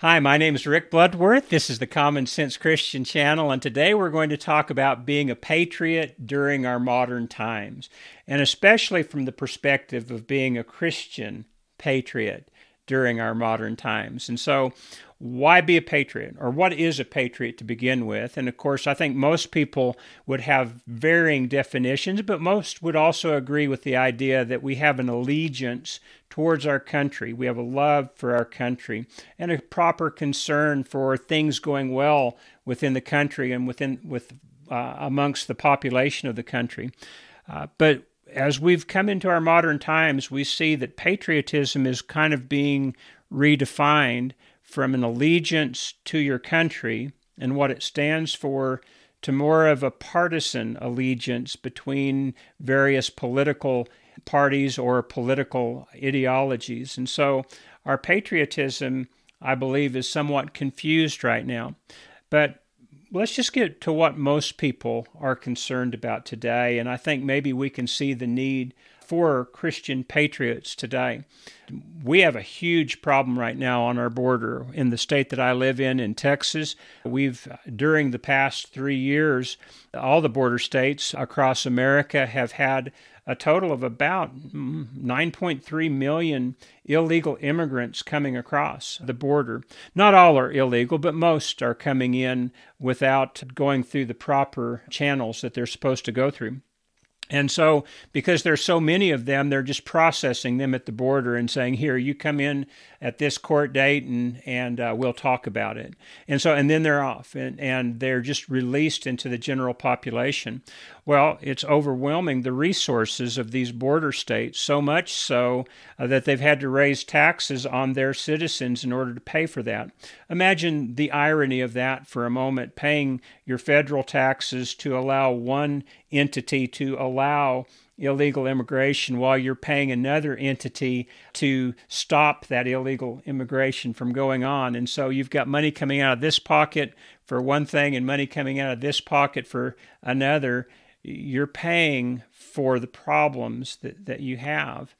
Hi, my name is Rick Bloodworth. This is the Common Sense Christian channel, and today we're going to talk about being a patriot during our modern times, and especially from the perspective of being a Christian patriot during our modern times. And so, why be a patriot or what is a patriot to begin with? And of course i think most people would have varying definitions but most would also agree with the idea that we have an allegiance towards our country. We have a love for our country and a proper concern for things going well within the country and within with uh, amongst the population of the country. Uh, but as we've come into our modern times, we see that patriotism is kind of being redefined from an allegiance to your country and what it stands for to more of a partisan allegiance between various political parties or political ideologies. And so our patriotism, I believe, is somewhat confused right now. But let's just get to what most people are concerned about today. And I think maybe we can see the need for Christian patriots today. We have a huge problem right now on our border in the state that I live in, in Texas. We've, during the past three years, all the border states across America have had a total of about 9.3 million illegal immigrants coming across the border. Not all are illegal, but most are coming in without going through the proper channels that they're supposed to go through. And so, because there's so many of them, they're just processing them at the border and saying, "Here, you come in at this court date, and and uh, we'll talk about it." And so, and then they're off, and and they're just released into the general population. Well, it's overwhelming the resources of these border states, so much so uh, that they've had to raise taxes on their citizens in order to pay for that. Imagine the irony of that for a moment paying your federal taxes to allow one entity to allow illegal immigration while you're paying another entity to stop that illegal immigration from going on. And so you've got money coming out of this pocket for one thing and money coming out of this pocket for another you're paying for the problems that, that you have.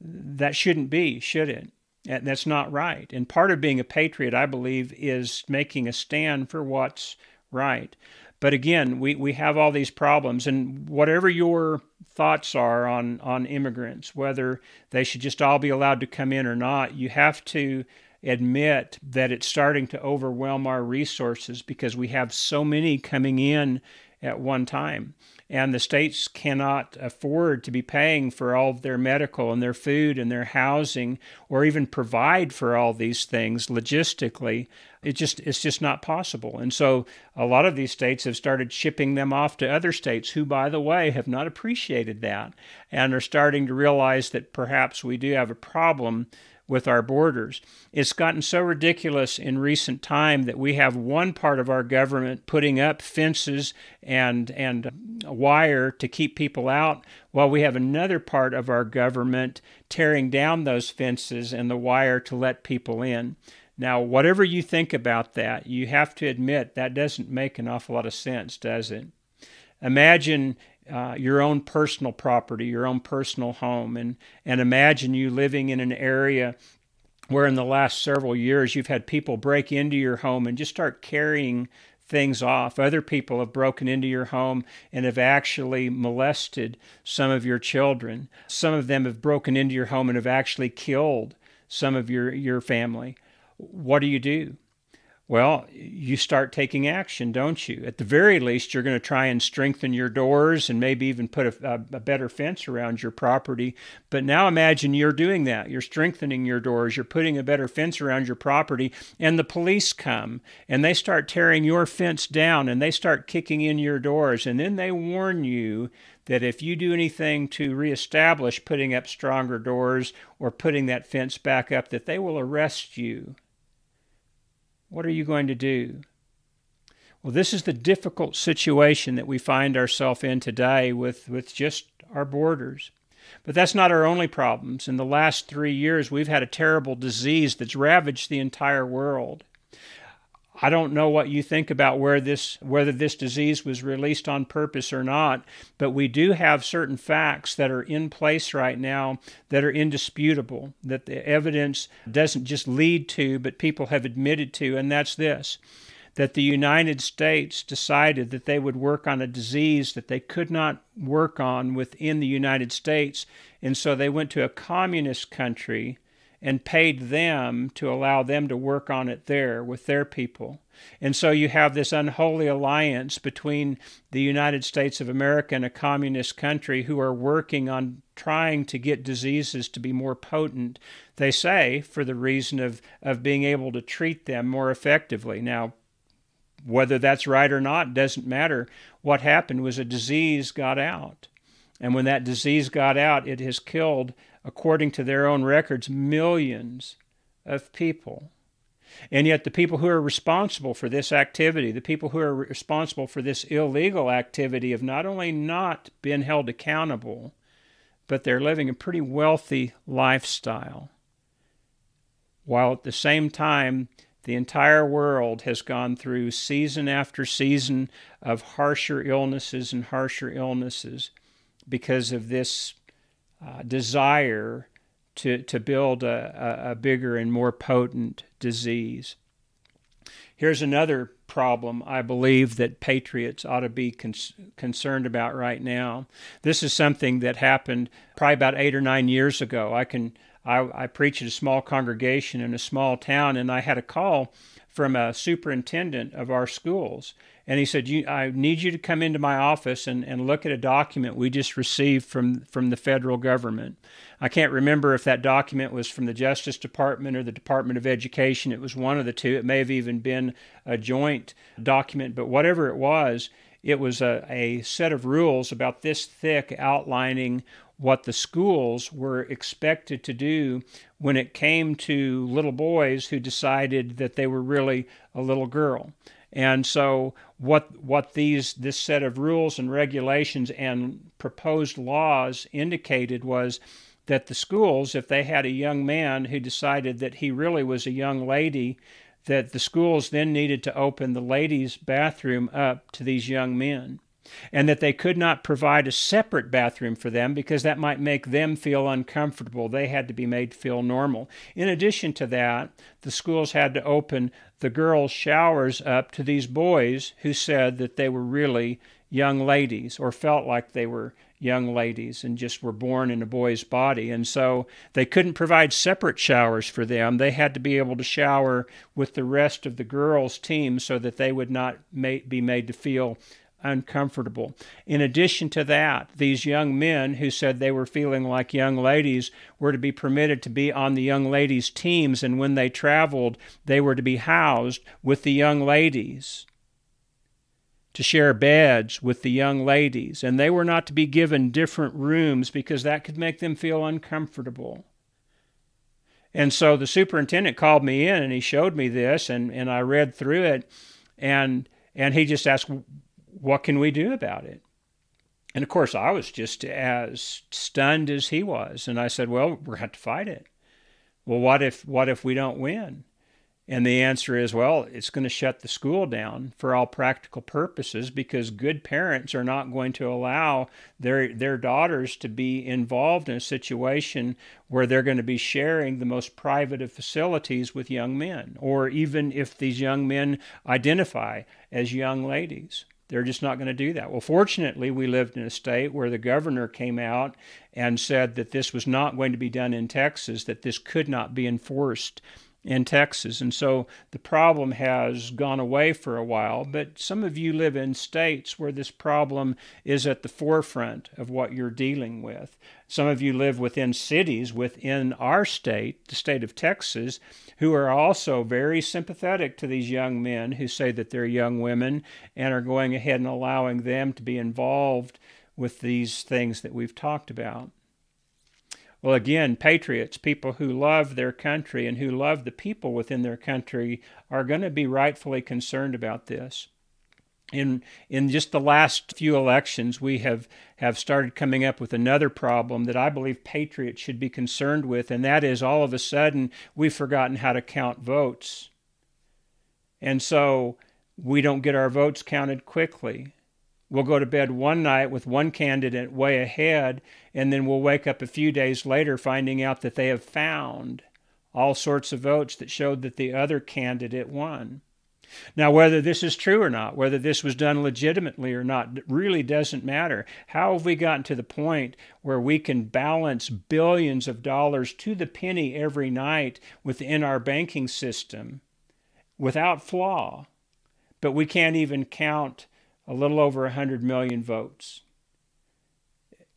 That shouldn't be, should it? That's not right. And part of being a patriot, I believe, is making a stand for what's right. But again, we, we have all these problems, and whatever your thoughts are on, on immigrants, whether they should just all be allowed to come in or not, you have to admit that it's starting to overwhelm our resources because we have so many coming in at one time. And the states cannot afford to be paying for all of their medical and their food and their housing or even provide for all these things logistically. It just it's just not possible. And so a lot of these states have started shipping them off to other states who by the way have not appreciated that and are starting to realize that perhaps we do have a problem with our borders. It's gotten so ridiculous in recent time that we have one part of our government putting up fences and and wire to keep people out while we have another part of our government tearing down those fences and the wire to let people in. Now, whatever you think about that, you have to admit that doesn't make an awful lot of sense, does it? Imagine uh, your own personal property, your own personal home, and and imagine you living in an area where in the last several years you've had people break into your home and just start carrying things off. Other people have broken into your home and have actually molested some of your children. Some of them have broken into your home and have actually killed some of your your family. What do you do? Well, you start taking action, don't you? At the very least, you're going to try and strengthen your doors and maybe even put a, a, better fence around your property. But now imagine you're doing that. You're strengthening your doors, you're putting a better fence around your property, and the police come and they start tearing your fence down and they start kicking in your doors. And then they warn you that if you do anything to reestablish putting up stronger doors or putting that fence back up, that they will arrest you. What are you going to do? Well, this is the difficult situation that we find ourselves in today with, with just our borders. But that's not our only problems. In the last three years, we've had a terrible disease that's ravaged the entire world. I don't know what you think about where this whether this disease was released on purpose or not, but we do have certain facts that are in place right now that are indisputable that the evidence doesn't just lead to but people have admitted to and that's this that the United States decided that they would work on a disease that they could not work on within the United States and so they went to a communist country and paid them to allow them to work on it there with their people. And so you have this unholy alliance between the United States of America and a communist country who are working on trying to get diseases to be more potent, they say, for the reason of, of being able to treat them more effectively. Now, whether that's right or not doesn't matter. What happened was a disease got out. And when that disease got out, it has killed according to their own records, millions of people. And yet, the people who are responsible for this activity, the people who are responsible for this illegal activity, have not only not been held accountable, but they're living a pretty wealthy lifestyle. While at the same time, the entire world has gone through season after season of harsher illnesses and harsher illnesses because of this uh, desire to, to build a, a, bigger and more potent disease. Here's another problem I believe that patriots ought to be con- concerned about right now. This is something that happened probably about eight or nine years ago. I can I, I preached at a small congregation in a small town, and I had a call from a superintendent of our schools, and he said, "I need you to come into my office and, and look at a document we just received from from the federal government." I can't remember if that document was from the Justice Department or the Department of Education. It was one of the two. It may have even been a joint document, but whatever it was, it was a, a set of rules about this thick outlining what the schools were expected to do when it came to little boys who decided that they were really a little girl. And so what what these this set of rules and regulations and proposed laws indicated was that the schools, if they had a young man who decided that he really was a young lady, that the schools then needed to open the ladies' bathroom up to these young men and that they could not provide a separate bathroom for them because that might make them feel uncomfortable. They had to be made to feel normal. In addition to that, the schools had to open the girls' showers up to these boys who said that they were really young ladies or felt like they were young ladies and just were born in a boy's body. And so they couldn't provide separate showers for them. They had to be able to shower with the rest of the girls' team so that they would not be made to feel uncomfortable. In addition to that, these young men who said they were feeling like young ladies were to be permitted to be on the young ladies' teams, and when they traveled, they were to be housed with the young ladies. To share beds with the young ladies, and they were not to be given different rooms because that could make them feel uncomfortable. And so the superintendent called me in and he showed me this, and, and I read through it, and and he just asked, what can we do about it? And of course, I was just as stunned as he was. And I said, well, we're going to have to fight it. Well, what if, what if we don't win? And the answer is, well, it's going to shut the school down for all practical purposes because good parents are not going to allow their their daughters to be involved in a situation where they're going to be sharing the most private of facilities with young men, or even if these young men identify as young ladies. They're just not going to do that. Well, fortunately, we lived in a state where the governor came out and said that this was not going to be done in Texas, that this could not be enforced in Texas. And so the problem has gone away for a while, but some of you live in states where this problem is at the forefront of what you're dealing with. Some of you live within cities within our state, the state of Texas, who are also very sympathetic to these young men who say that they're young women and are going ahead and allowing them to be involved with these things that we've talked about. Well, again, patriots, people who love their country and who love the people within their country, are going to be rightfully concerned about this. In in just the last few elections, we have, have started coming up with another problem that I believe patriots should be concerned with, and that is all of a sudden we've forgotten how to count votes. And so we don't get our votes counted quickly. We'll go to bed one night with one candidate way ahead, and then we'll wake up a few days later finding out that they have found all sorts of votes that showed that the other candidate won. Now, whether this is true or not, whether this was done legitimately or not, really doesn't matter. How have we gotten to the point where we can balance billions of dollars to the penny every night within our banking system without flaw, but we can't even count a little over 100 million votes?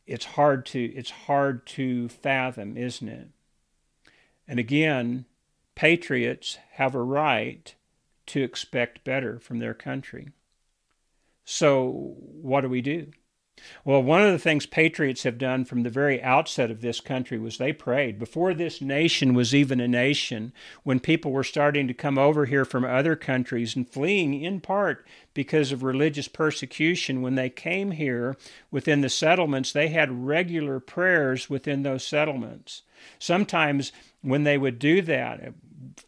It's hard to it's hard to fathom, isn't it? And again, patriots have a right to expect better from their country. So, what do we do? Well, one of the things patriots have done from the very outset of this country was they prayed. Before this nation was even a nation, when people were starting to come over here from other countries and fleeing in part because of religious persecution, when they came here within the settlements, they had regular prayers within those settlements. Sometimes when they would do that,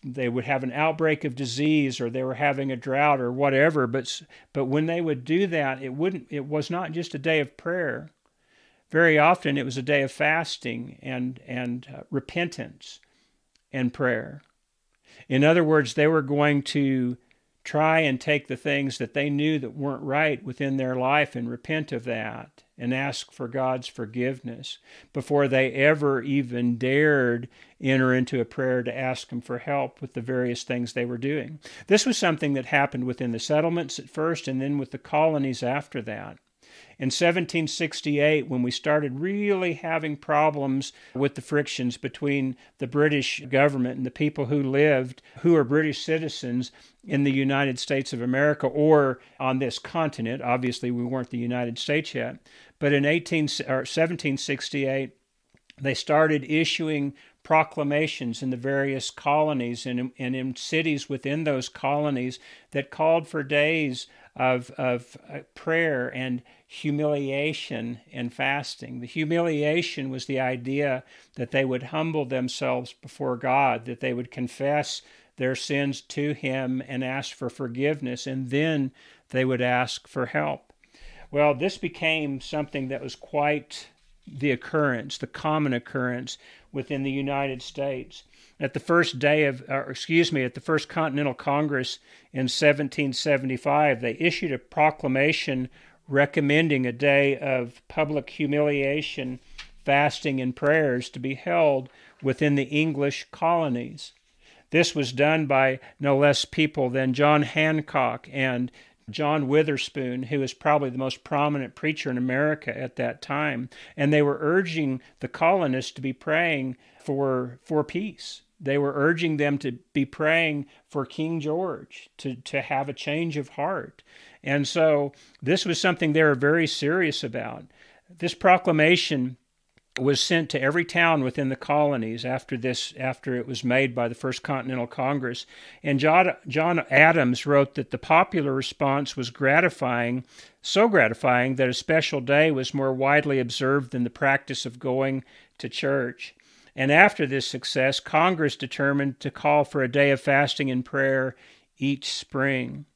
they would have an outbreak of disease or they were having a drought or whatever but but when they would do that it wouldn't it was not just a day of prayer. Very often it was a day of fasting and and uh, repentance and prayer. In other words they were going to try and take the things that they knew that weren't right within their life and repent of that and ask for God's forgiveness before they ever even dared enter into a prayer to ask Him for help with the various things they were doing. This was something that happened within the settlements at first and then with the colonies after that. In 1768, when we started really having problems with the frictions between the British government and the people who lived, who are British citizens in the United States of America or on this continent, obviously we weren't the United States yet, but in 18, or 1768, they started issuing proclamations in the various colonies and, and in cities within those colonies that called for days of, of uh, prayer and humiliation and fasting. The humiliation was the idea that they would humble themselves before God, that they would confess their sins to Him and ask for forgiveness, and then they would ask for help. Well, this became something that was quite the occurrence, the common occurrence within the United States. At the first day of, or excuse me, at the first Continental Congress in 1775, they issued a proclamation recommending a day of public humiliation, fasting, and prayers to be held within the English colonies. This was done by no less people than John Hancock and John Witherspoon, who was probably the most prominent preacher in America at that time, and they were urging the colonists to be praying for for peace. They were urging them to be praying for King George to, to have a change of heart. And so this was something they were very serious about. This proclamation was sent to every town within the colonies after this after it was made by the first continental congress. And john, john adams wrote that the popular response was gratifying so gratifying that a special day was more widely observed than the practice of going to church. And after this success congress determined to call for a day of fasting and prayer each spring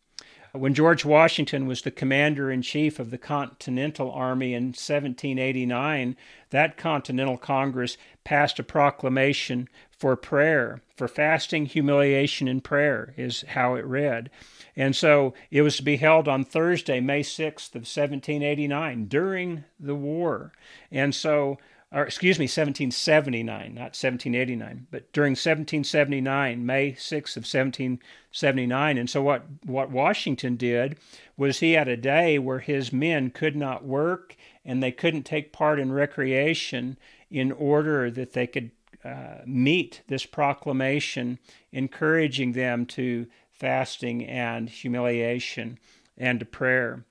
when George Washington was the commander in chief of the Continental Army in 1789, that Continental Congress passed a proclamation for prayer, for fasting, humiliation, and prayer, is how it read. And so it was to be held on Thursday, May 6th of 1789, during the war. And so or excuse me, 1779, not 1789, but during 1779, May 6th of 1779. And so what, what Washington did was he had a day where his men could not work and they couldn't take part in recreation in order that they could uh, meet this proclamation encouraging them to fasting and humiliation and to prayer.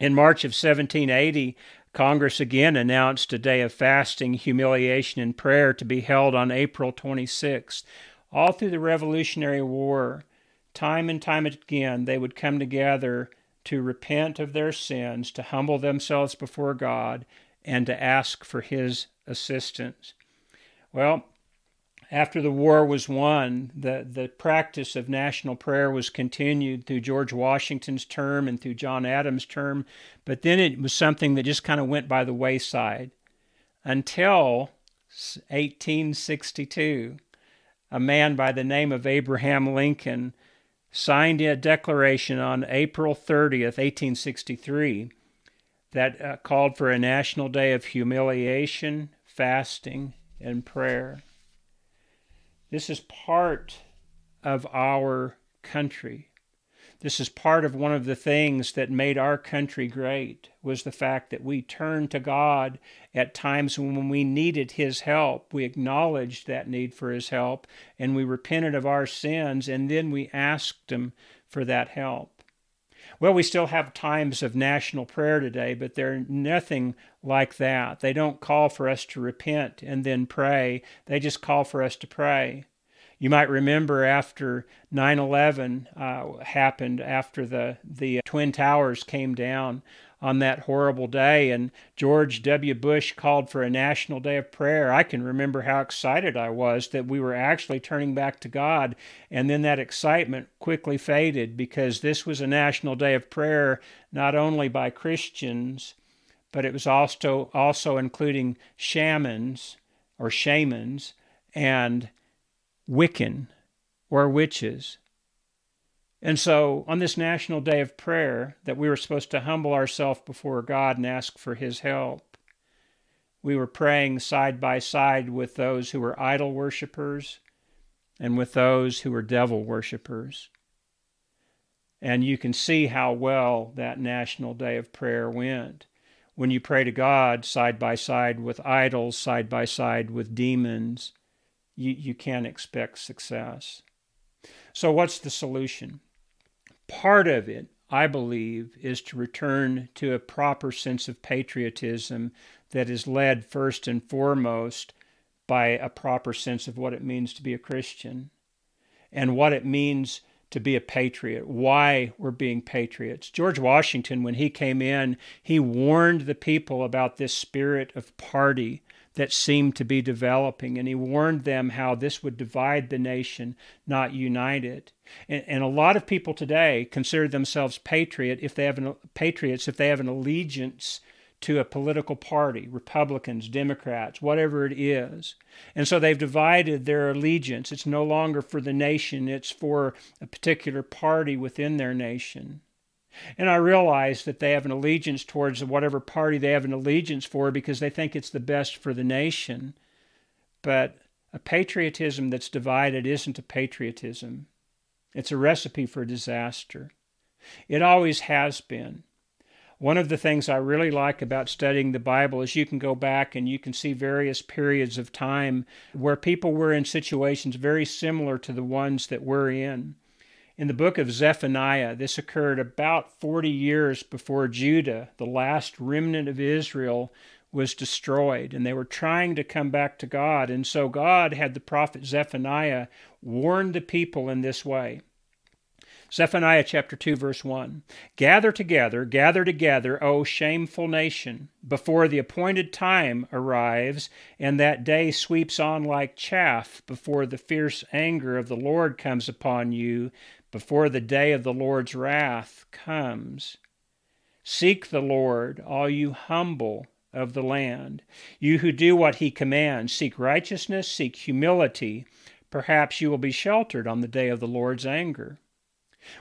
In March of 1780, Congress again announced a day of fasting, humiliation, and prayer to be held on April 26th. All through the Revolutionary War, time and time again, they would come together to repent of their sins, to humble themselves before God, and to ask for His assistance. Well, after the war was won, the, the practice of national prayer was continued through George Washington's term and through John Adams' term, but then it was something that just kind of went by the wayside until 1862. A man by the name of Abraham Lincoln signed a declaration on April 30th, 1863, that uh, called for a national day of humiliation, fasting, and prayer. This is part of our country. This is part of one of the things that made our country great was the fact that we turned to God at times when we needed his help. We acknowledged that need for his help and we repented of our sins and then we asked him for that help. Well, we still have times of national prayer today, but they're nothing like that. They don't call for us to repent and then pray. They just call for us to pray. You might remember after 9 11 uh, happened, after the, the Twin Towers came down on that horrible day, and George W. Bush called for a national day of prayer. I can remember how excited I was that we were actually turning back to God, and then that excitement quickly faded because this was a national day of prayer not only by Christians, but it was also also including shamans or shamans and Wiccan or witches. And so, on this National Day of Prayer, that we were supposed to humble ourselves before God and ask for His help, we were praying side by side with those who were idol worshippers and with those who were devil worshippers. And you can see how well that National Day of Prayer went. When you pray to God side by side with idols, side by side with demons, you, you can't expect success. So, what's the solution? Part of it, I believe, is to return to a proper sense of patriotism that is led first and foremost by a proper sense of what it means to be a Christian and what it means to be a patriot, why we're being patriots. George Washington, when he came in, he warned the people about this spirit of party that seemed to be developing. And he warned them how this would divide the nation, not unite it. And, and a lot of people today consider themselves patriot if they have an, patriots if they have an allegiance to a political party, Republicans, Democrats, whatever it is. And so they've divided their allegiance. It's no longer for the nation, it's for a particular party within their nation. And I realize that they have an allegiance towards whatever party they have an allegiance for because they think it's the best for the nation. But a patriotism that's divided isn't a patriotism, it's a recipe for disaster. It always has been. One of the things I really like about studying the Bible is you can go back and you can see various periods of time where people were in situations very similar to the ones that we're in. In the book of Zephaniah, this occurred about 40 years before Judah, the last remnant of Israel, was destroyed, and they were trying to come back to God. And so God had the prophet Zephaniah warn the people in this way. Zephaniah chapter 2, verse 1. Gather together, gather together, O shameful nation, before the appointed time arrives, and that day sweeps on like chaff before the fierce anger of the Lord comes upon you before the day of the Lord's wrath comes. Seek the Lord, all you humble of the land. You who do what he commands, seek righteousness, seek humility. Perhaps you will be sheltered on the day of the Lord's anger.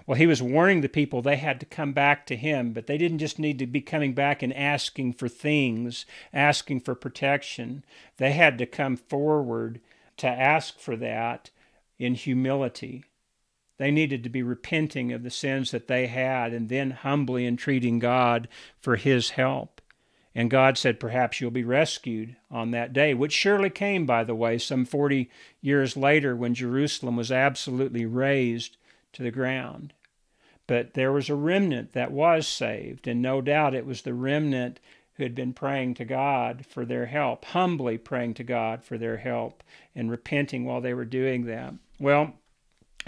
Well, he was warning the people they had to come back to him, but they didn't just need to be coming back and asking for things, asking for protection. They had to come forward to ask for that in humility. They needed to be repenting of the sins that they had and then humbly entreating God for his help. And God said, Perhaps you'll be rescued on that day, which surely came, by the way, some 40 years later when Jerusalem was absolutely razed to the ground. But there was a remnant that was saved, and no doubt it was the remnant who had been praying to God for their help, humbly praying to God for their help, and repenting while they were doing that. Well,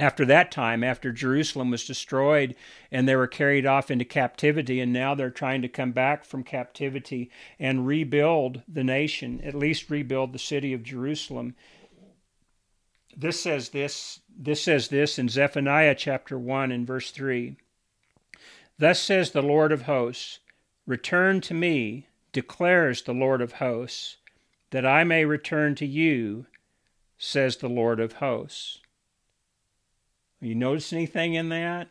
after that time, after Jerusalem was destroyed and they were carried off into captivity, and now they're trying to come back from captivity and rebuild the nation, at least rebuild the city of Jerusalem. this says this this says this in Zephaniah chapter 1 and verse 3. Thus says the Lord of hosts, return to me, declares the Lord of hosts, that I may return to you, says the Lord of hosts. You notice anything in that?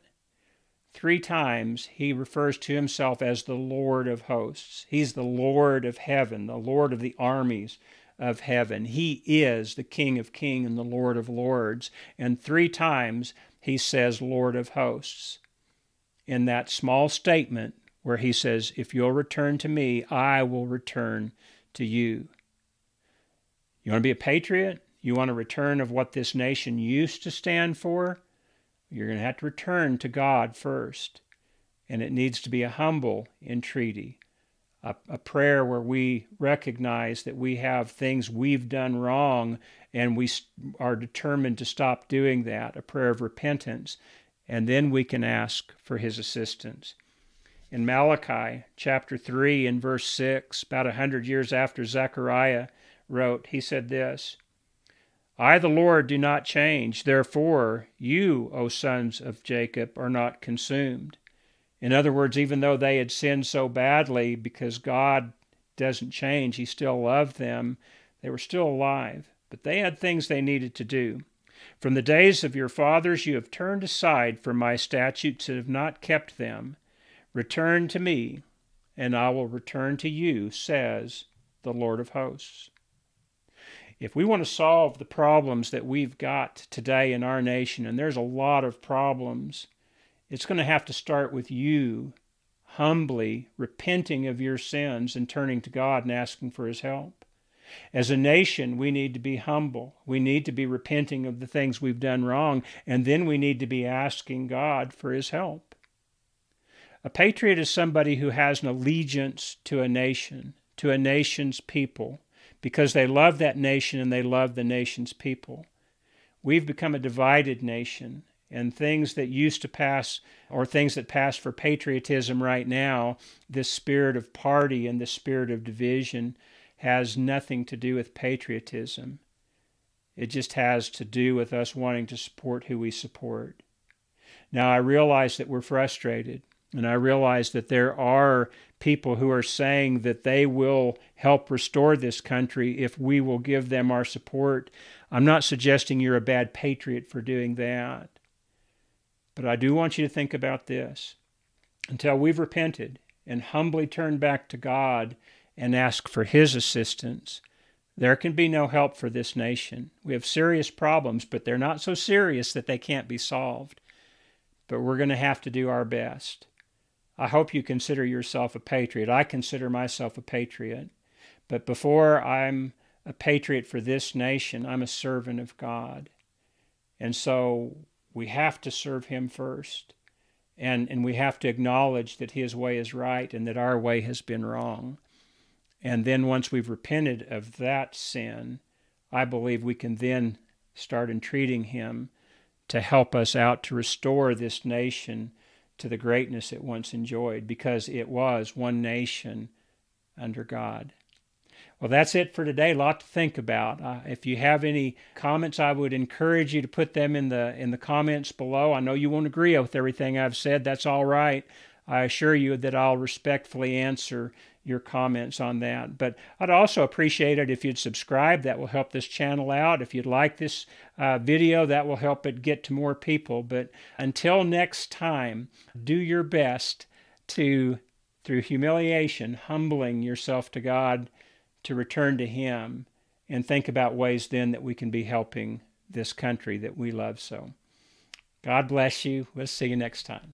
Three times he refers to himself as the Lord of hosts. He's the Lord of heaven, the Lord of the armies of heaven. He is the King of kings and the Lord of lords. And three times he says, Lord of hosts. In that small statement where he says, If you'll return to me, I will return to you. You want to be a patriot? You want a return of what this nation used to stand for? You're going to have to return to God first. And it needs to be a humble entreaty, a, a, prayer where we recognize that we have things we've done wrong and we are determined to stop doing that, a prayer of repentance. And then we can ask for his assistance. In Malachi chapter 3 and verse 6, about a hundred years after Zechariah wrote, he said this I, the Lord, do not change. Therefore, you, O sons of Jacob, are not consumed. In other words, even though they had sinned so badly, because God doesn't change, He still loved them, they were still alive. But they had things they needed to do. From the days of your fathers you have turned aside from my statutes and have not kept them. Return to me, and I will return to you, says the Lord of hosts. If we want to solve the problems that we've got today in our nation, and there's a lot of problems, it's going to have to start with you humbly repenting of your sins and turning to God and asking for His help. As a nation, we need to be humble. We need to be repenting of the things we've done wrong, and then we need to be asking God for His help. A patriot is somebody who has an allegiance to a nation, to a nation's people because they love that nation and they love the nation's people. We've become a divided nation, and things that used to pass, or things that pass for patriotism right now, this spirit of party and this spirit of division has nothing to do with patriotism. It just has to do with us wanting to support who we support. Now, I realize that we're frustrated. And I realize that there are people who are saying that they will help restore this country if we will give them our support. I'm not suggesting you're a bad patriot for doing that. But I do want you to think about this. Until we've repented and humbly turned back to God and ask for His assistance, there can be no help for this nation. We have serious problems, but they're not so serious that they can't be solved. But we're going to have to do our best. I hope you consider yourself a patriot. I consider myself a patriot. But before I'm a patriot for this nation, I'm a servant of God. And so we have to serve Him first. And, and we have to acknowledge that His way is right and that our way has been wrong. And then once we've repented of that sin, I believe we can then start entreating Him to help us out to restore this nation to the greatness it once enjoyed because it was one nation under God. Well, that's it for today. A lot to think about. Uh, if you have any comments, I would encourage you to put them in the in the comments below. I know you won't agree with everything I've said. That's all right. I assure you that I'll respectfully answer your comments on that. But I'd also appreciate it if you'd subscribe. That will help this channel out. If you'd like this uh, video, that will help it get to more people. But until next time, do your best to, through humiliation, humbling yourself to God, to return to Him, and think about ways then that we can be helping this country that we love so. God bless you. We'll see you next time.